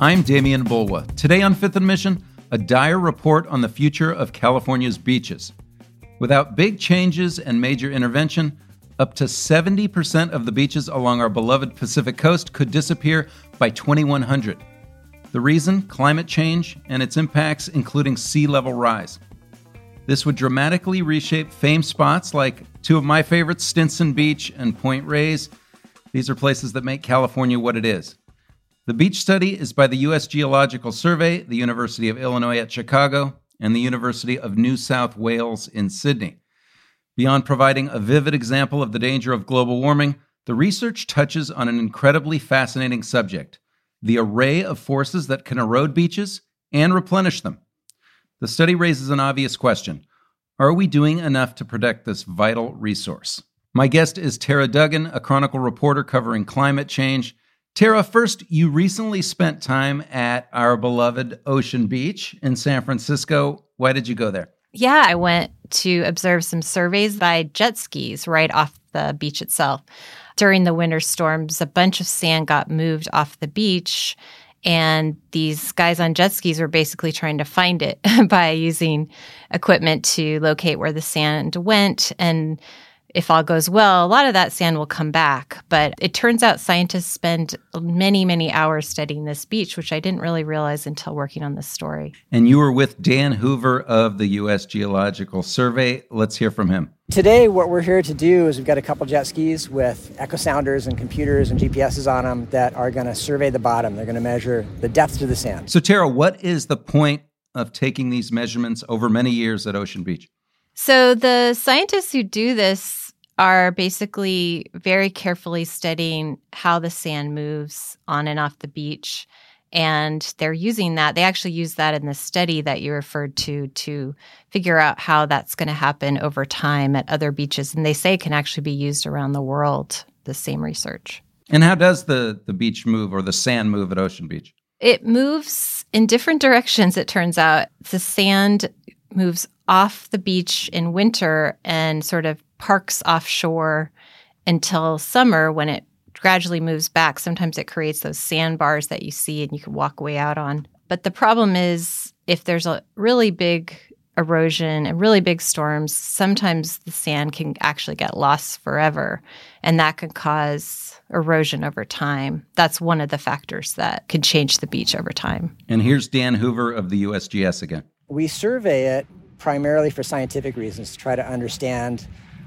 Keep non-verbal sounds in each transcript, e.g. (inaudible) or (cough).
I'm Demian Bulwa. Today on Fifth and Mission, a dire report on the future of California's beaches. Without big changes and major intervention, up to 70% of the beaches along our beloved Pacific coast could disappear by 2100. The reason? Climate change and its impacts, including sea level rise. This would dramatically reshape famed spots like two of my favorites, Stinson Beach and Point Reyes. These are places that make California what it is. The beach study is by the U.S. Geological Survey, the University of Illinois at Chicago, and the University of New South Wales in Sydney. Beyond providing a vivid example of the danger of global warming, the research touches on an incredibly fascinating subject the array of forces that can erode beaches and replenish them. The study raises an obvious question Are we doing enough to protect this vital resource? My guest is Tara Duggan, a Chronicle reporter covering climate change. Tara, first, you recently spent time at our beloved Ocean Beach in San Francisco. Why did you go there? Yeah, I went to observe some surveys by jet skis right off the beach itself. During the winter storms, a bunch of sand got moved off the beach and these guys on jet skis were basically trying to find it (laughs) by using equipment to locate where the sand went and if all goes well, a lot of that sand will come back. But it turns out scientists spend many, many hours studying this beach, which I didn't really realize until working on this story. And you were with Dan Hoover of the U.S. Geological Survey. Let's hear from him. Today, what we're here to do is we've got a couple jet skis with echo sounders and computers and GPSs on them that are going to survey the bottom. They're going to measure the depth of the sand. So, Tara, what is the point of taking these measurements over many years at Ocean Beach? So, the scientists who do this are basically very carefully studying how the sand moves on and off the beach. And they're using that. They actually use that in the study that you referred to to figure out how that's going to happen over time at other beaches. And they say it can actually be used around the world, the same research. And how does the, the beach move or the sand move at Ocean Beach? It moves in different directions, it turns out. The sand moves off the beach in winter and sort of parks offshore until summer when it gradually moves back. Sometimes it creates those sandbars that you see and you can walk way out on. But the problem is if there's a really big erosion and really big storms, sometimes the sand can actually get lost forever. And that can cause erosion over time. That's one of the factors that can change the beach over time. And here's Dan Hoover of the USGS again. We survey it primarily for scientific reasons to try to understand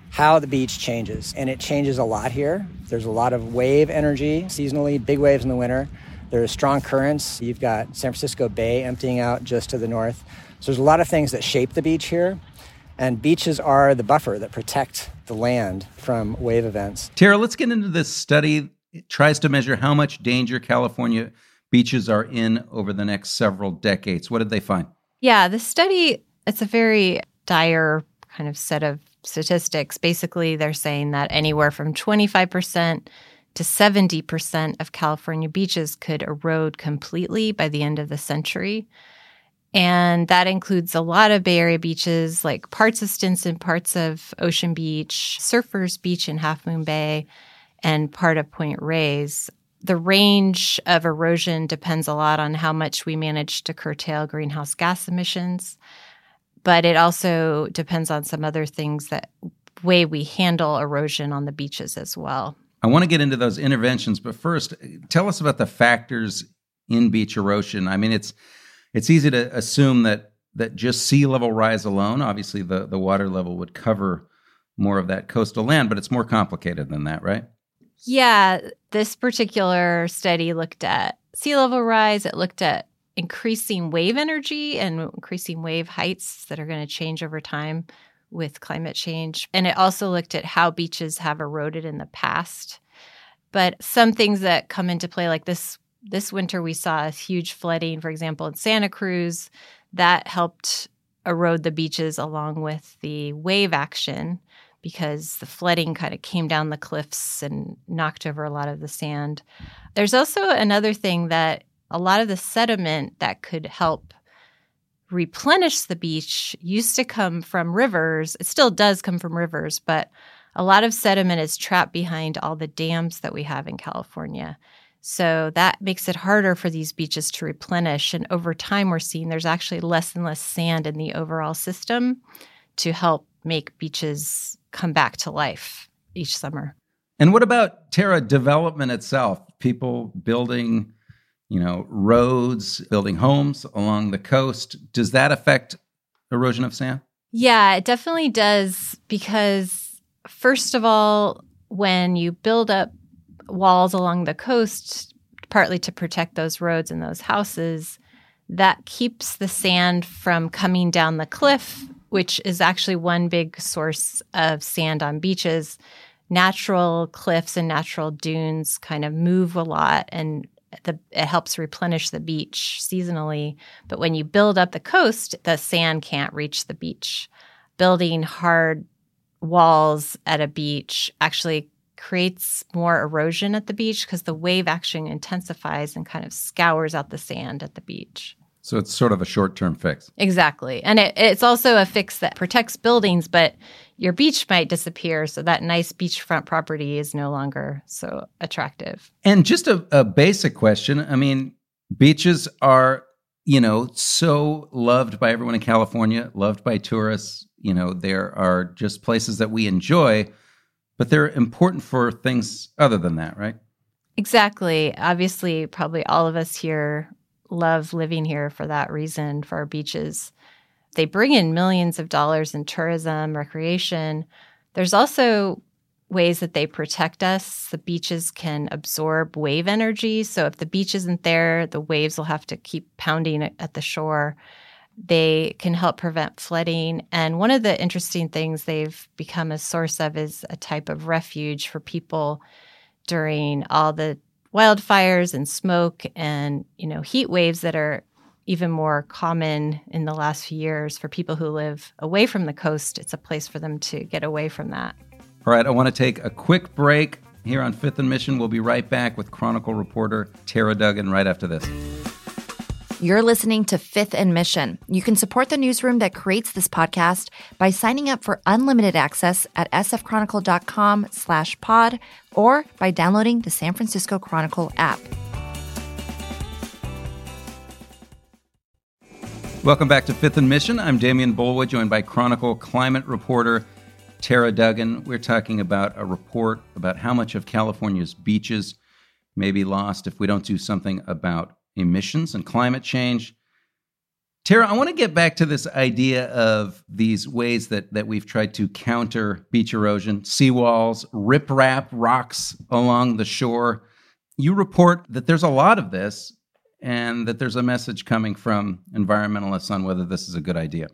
how the beach changes. And it changes a lot here. There's a lot of wave energy seasonally, big waves in the winter. There's strong currents. You've got San Francisco Bay emptying out just to the north. So there's a lot of things that shape the beach here. And beaches are the buffer that protect the land from wave events. Tara, let's get into this study. It tries to measure how much danger California beaches are in over the next several decades. What did they find? Yeah, the study, it's a very dire kind of set of statistics. Basically, they're saying that anywhere from 25% to 70% of California beaches could erode completely by the end of the century. And that includes a lot of Bay Area beaches, like parts of Stinson, parts of Ocean Beach, Surfers Beach in Half Moon Bay, and part of Point Reyes. The range of erosion depends a lot on how much we manage to curtail greenhouse gas emissions but it also depends on some other things that way we handle erosion on the beaches as well. I want to get into those interventions, but first, tell us about the factors in beach erosion. I mean, it's it's easy to assume that that just sea level rise alone, obviously the the water level would cover more of that coastal land, but it's more complicated than that, right? Yeah, this particular study looked at sea level rise, it looked at increasing wave energy and increasing wave heights that are going to change over time with climate change. And it also looked at how beaches have eroded in the past. But some things that come into play, like this this winter, we saw a huge flooding, for example, in Santa Cruz, that helped erode the beaches along with the wave action because the flooding kind of came down the cliffs and knocked over a lot of the sand. There's also another thing that a lot of the sediment that could help replenish the beach used to come from rivers. It still does come from rivers, but a lot of sediment is trapped behind all the dams that we have in California. So that makes it harder for these beaches to replenish. And over time, we're seeing there's actually less and less sand in the overall system to help make beaches come back to life each summer. And what about Tara development itself? People building, you know, roads, building homes along the coast. Does that affect erosion of sand? Yeah, it definitely does because first of all, when you build up walls along the coast, partly to protect those roads and those houses, that keeps the sand from coming down the cliff, which is actually one big source of sand on beaches. Natural cliffs and natural dunes kind of move a lot and the, it helps replenish the beach seasonally. But when you build up the coast, the sand can't reach the beach. Building hard walls at a beach actually creates more erosion at the beach because the wave actually intensifies and kind of scours out the sand at the beach. So it's sort of a short term fix. Exactly. And it, it's also a fix that protects buildings, but your beach might disappear. So that nice beachfront property is no longer so attractive. And just a, a basic question I mean, beaches are, you know, so loved by everyone in California, loved by tourists. You know, there are just places that we enjoy but they're important for things other than that, right? Exactly. Obviously, probably all of us here love living here for that reason, for our beaches. They bring in millions of dollars in tourism, recreation. There's also ways that they protect us. The beaches can absorb wave energy. So if the beach isn't there, the waves will have to keep pounding at the shore. They can help prevent flooding. And one of the interesting things they've become a source of is a type of refuge for people during all the wildfires and smoke and, you know, heat waves that are even more common in the last few years for people who live away from the coast. It's a place for them to get away from that. All right, I want to take a quick break here on Fifth and Mission. We'll be right back with Chronicle reporter Tara Duggan right after this. You're listening to Fifth and Mission. You can support the newsroom that creates this podcast by signing up for unlimited access at sfchronicle.com slash pod or by downloading the San Francisco Chronicle app. Welcome back to Fifth and Mission. I'm Demian Bulwa, joined by Chronicle climate reporter Tara Duggan. We're talking about a report about how much of California's beaches may be lost if we don't do something about emissions and climate change. Tara, I want to get back to this idea of these ways that, that we've tried to counter beach erosion, seawalls, riprap rocks along the shore. You report that there's a lot of this and that there's a message coming from environmentalists on whether this is a good idea.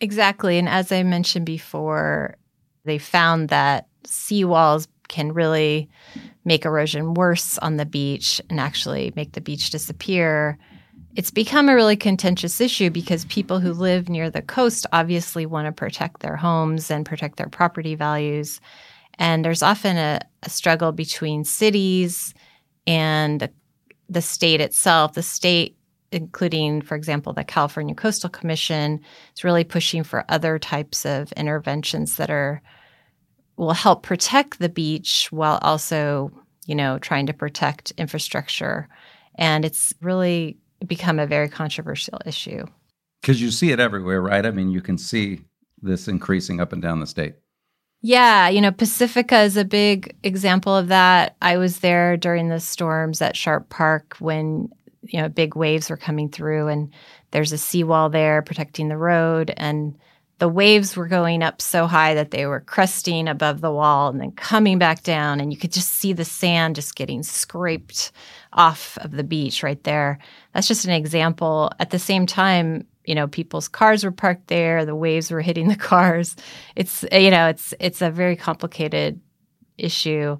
Exactly. And as I mentioned before, they found that seawalls can really make erosion worse on the beach and actually make the beach disappear. It's become a really contentious issue because people who live near the coast obviously want to protect their homes and protect their property values. And there's often a, a struggle between cities and the, the state itself. The state including, for example, the California Coastal Commission, is really pushing for other types of interventions that are will help protect the beach while also, you know, trying to protect infrastructure. And it's really become a very controversial issue. Because you see it everywhere, right? I mean, you can see this increasing up and down the state. Yeah, you know, Pacifica is a big example of that. I was there during the storms at Sharp Park when, you know, big waves were coming through and there's a seawall there protecting the road and the waves were going up so high that they were cresting above the wall and then coming back down and you could just see the sand just getting scraped off of the beach right there. That's just an example. At the same time you know people's cars were parked there the waves were hitting the (laughs) cars. It's you know it's it's a very complicated issue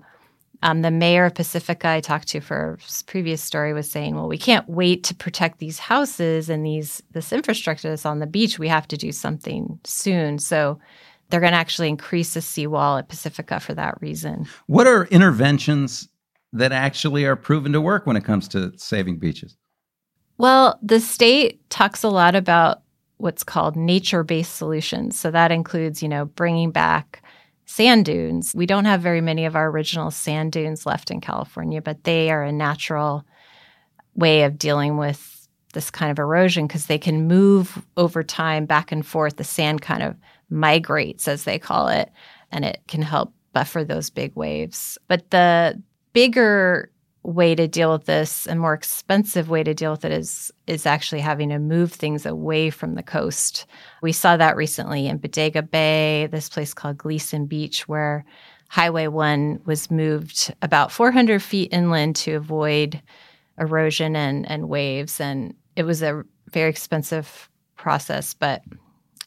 um, the mayor of Pacifica I talked to for a previous story was saying, well, we can't wait to protect these houses and these this infrastructure that's on the beach. We have to do something soon. So they're going to actually increase the seawall at Pacifica for that reason. What are interventions that actually are proven to work when it comes to saving beaches? Well, the state talks a lot about what's called nature-based solutions. So that includes, you know, bringing back sand dunes. We don't have very many of our original sand dunes left in California, but they are a natural way of dealing with this kind of erosion because they can move over time back and forth. The sand kind of migrates, as they call it, and it can help buffer those big waves. But the bigger way to deal with this, a more expensive way to deal with it is is actually having to move things away from the coast. We saw that recently in Bodega Bay, this place called Gleason Beach, where Highway 1 was moved about 400 feet inland to avoid erosion and, and waves. And it was a very expensive process, but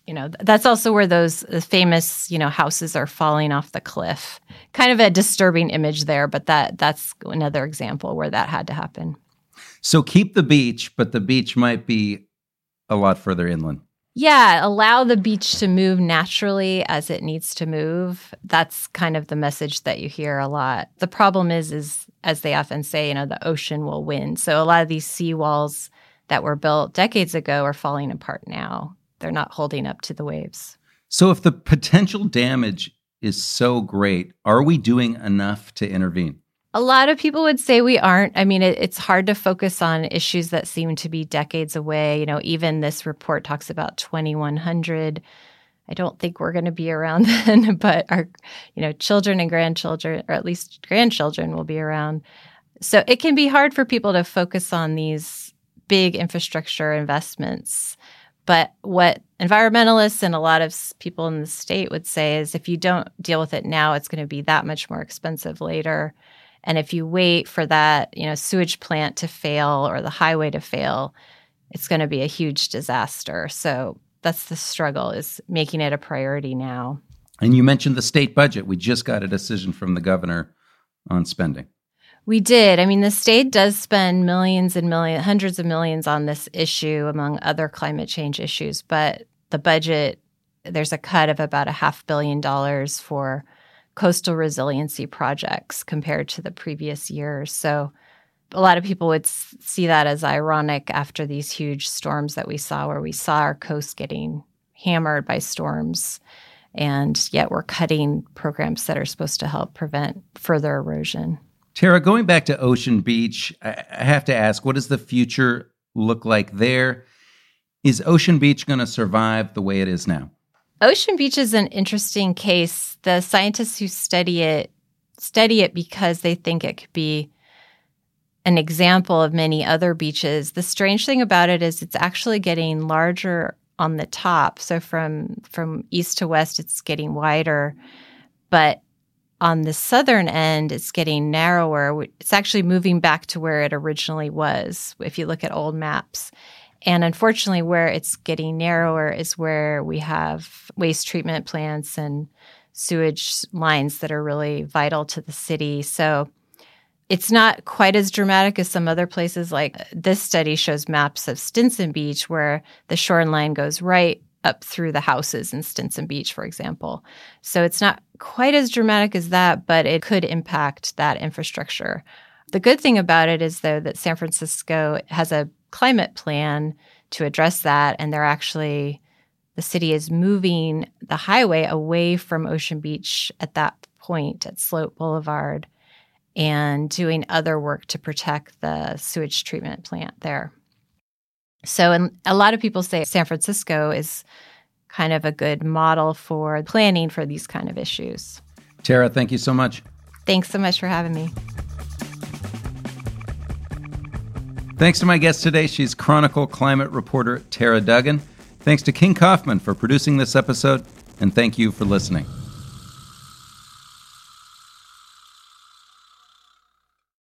you know that's also where those famous you know houses are falling off the cliff. Kind of a disturbing image there but that that's another example where that had to happen. So keep the beach but the beach might be a lot further inland. Yeah allow the beach to move naturally as it needs to move. That's kind of the message that you hear a lot. The problem is is as they often say you know the ocean will win. So a lot of these seawalls that were built decades ago are falling apart now they're not holding up to the waves. So, if the potential damage is so great, are we doing enough to intervene? A lot of people would say we aren't. I mean, it, it's hard to focus on issues that seem to be decades away. You know, even this report talks about 2100. I don't think we're going to be around (laughs) then, but our, you know, children and grandchildren, or at least grandchildren, will be around. So it can be hard for people to focus on these big infrastructure investments but what environmentalists and a lot of people in the state would say is if you don't deal with it now, it's going to be that much more expensive later. And if you wait for that, you know, sewage plant to fail or the highway to fail, it's going to be a huge disaster. So that's the struggle is making it a priority now. And you mentioned the state budget. We just got a decision from the governor on spending. We did. I mean, the state does spend millions and millions, hundreds of millions on this issue, among other climate change issues. But the budget, there's a cut of about a half billion dollars for coastal resiliency projects compared to the previous years. So a lot of people would see that as ironic after these huge storms that we saw, where we saw our coast getting hammered by storms. And yet we're cutting programs that are supposed to help prevent further erosion. Tara, going back to Ocean Beach, I have to ask, what does the future look like there? Is Ocean Beach going to survive the way it is now? Ocean Beach is an interesting case. The scientists who study it study it because they think it could be an example of many other beaches. The strange thing about it is it's actually getting larger on the top. So from from east to west it's getting wider, but on the southern end, it's getting narrower. It's actually moving back to where it originally was, if you look at old maps. And unfortunately, where it's getting narrower is where we have waste treatment plants and sewage lines that are really vital to the city. So it's not quite as dramatic as some other places. Like this study shows maps of Stinson Beach, where the shoreline goes right up through the houses in Stinson Beach, for example. So it's not quite as dramatic as that, but it could impact that infrastructure. The good thing about it is, though, that San Francisco has a climate plan to address that, and they're actually the city is moving the highway away from Ocean Beach at that point at Sloat Boulevard and doing other work to protect the sewage treatment plant there. So, and a lot of people say San Francisco is kind of a good model for planning for these kind of issues. Tara, thank you so much. Thanks so much for having me. Thanks to my guest today. She's Chronicle climate reporter Tara Duggan. Thanks to King Kaufman for producing this episode, and thank you for listening.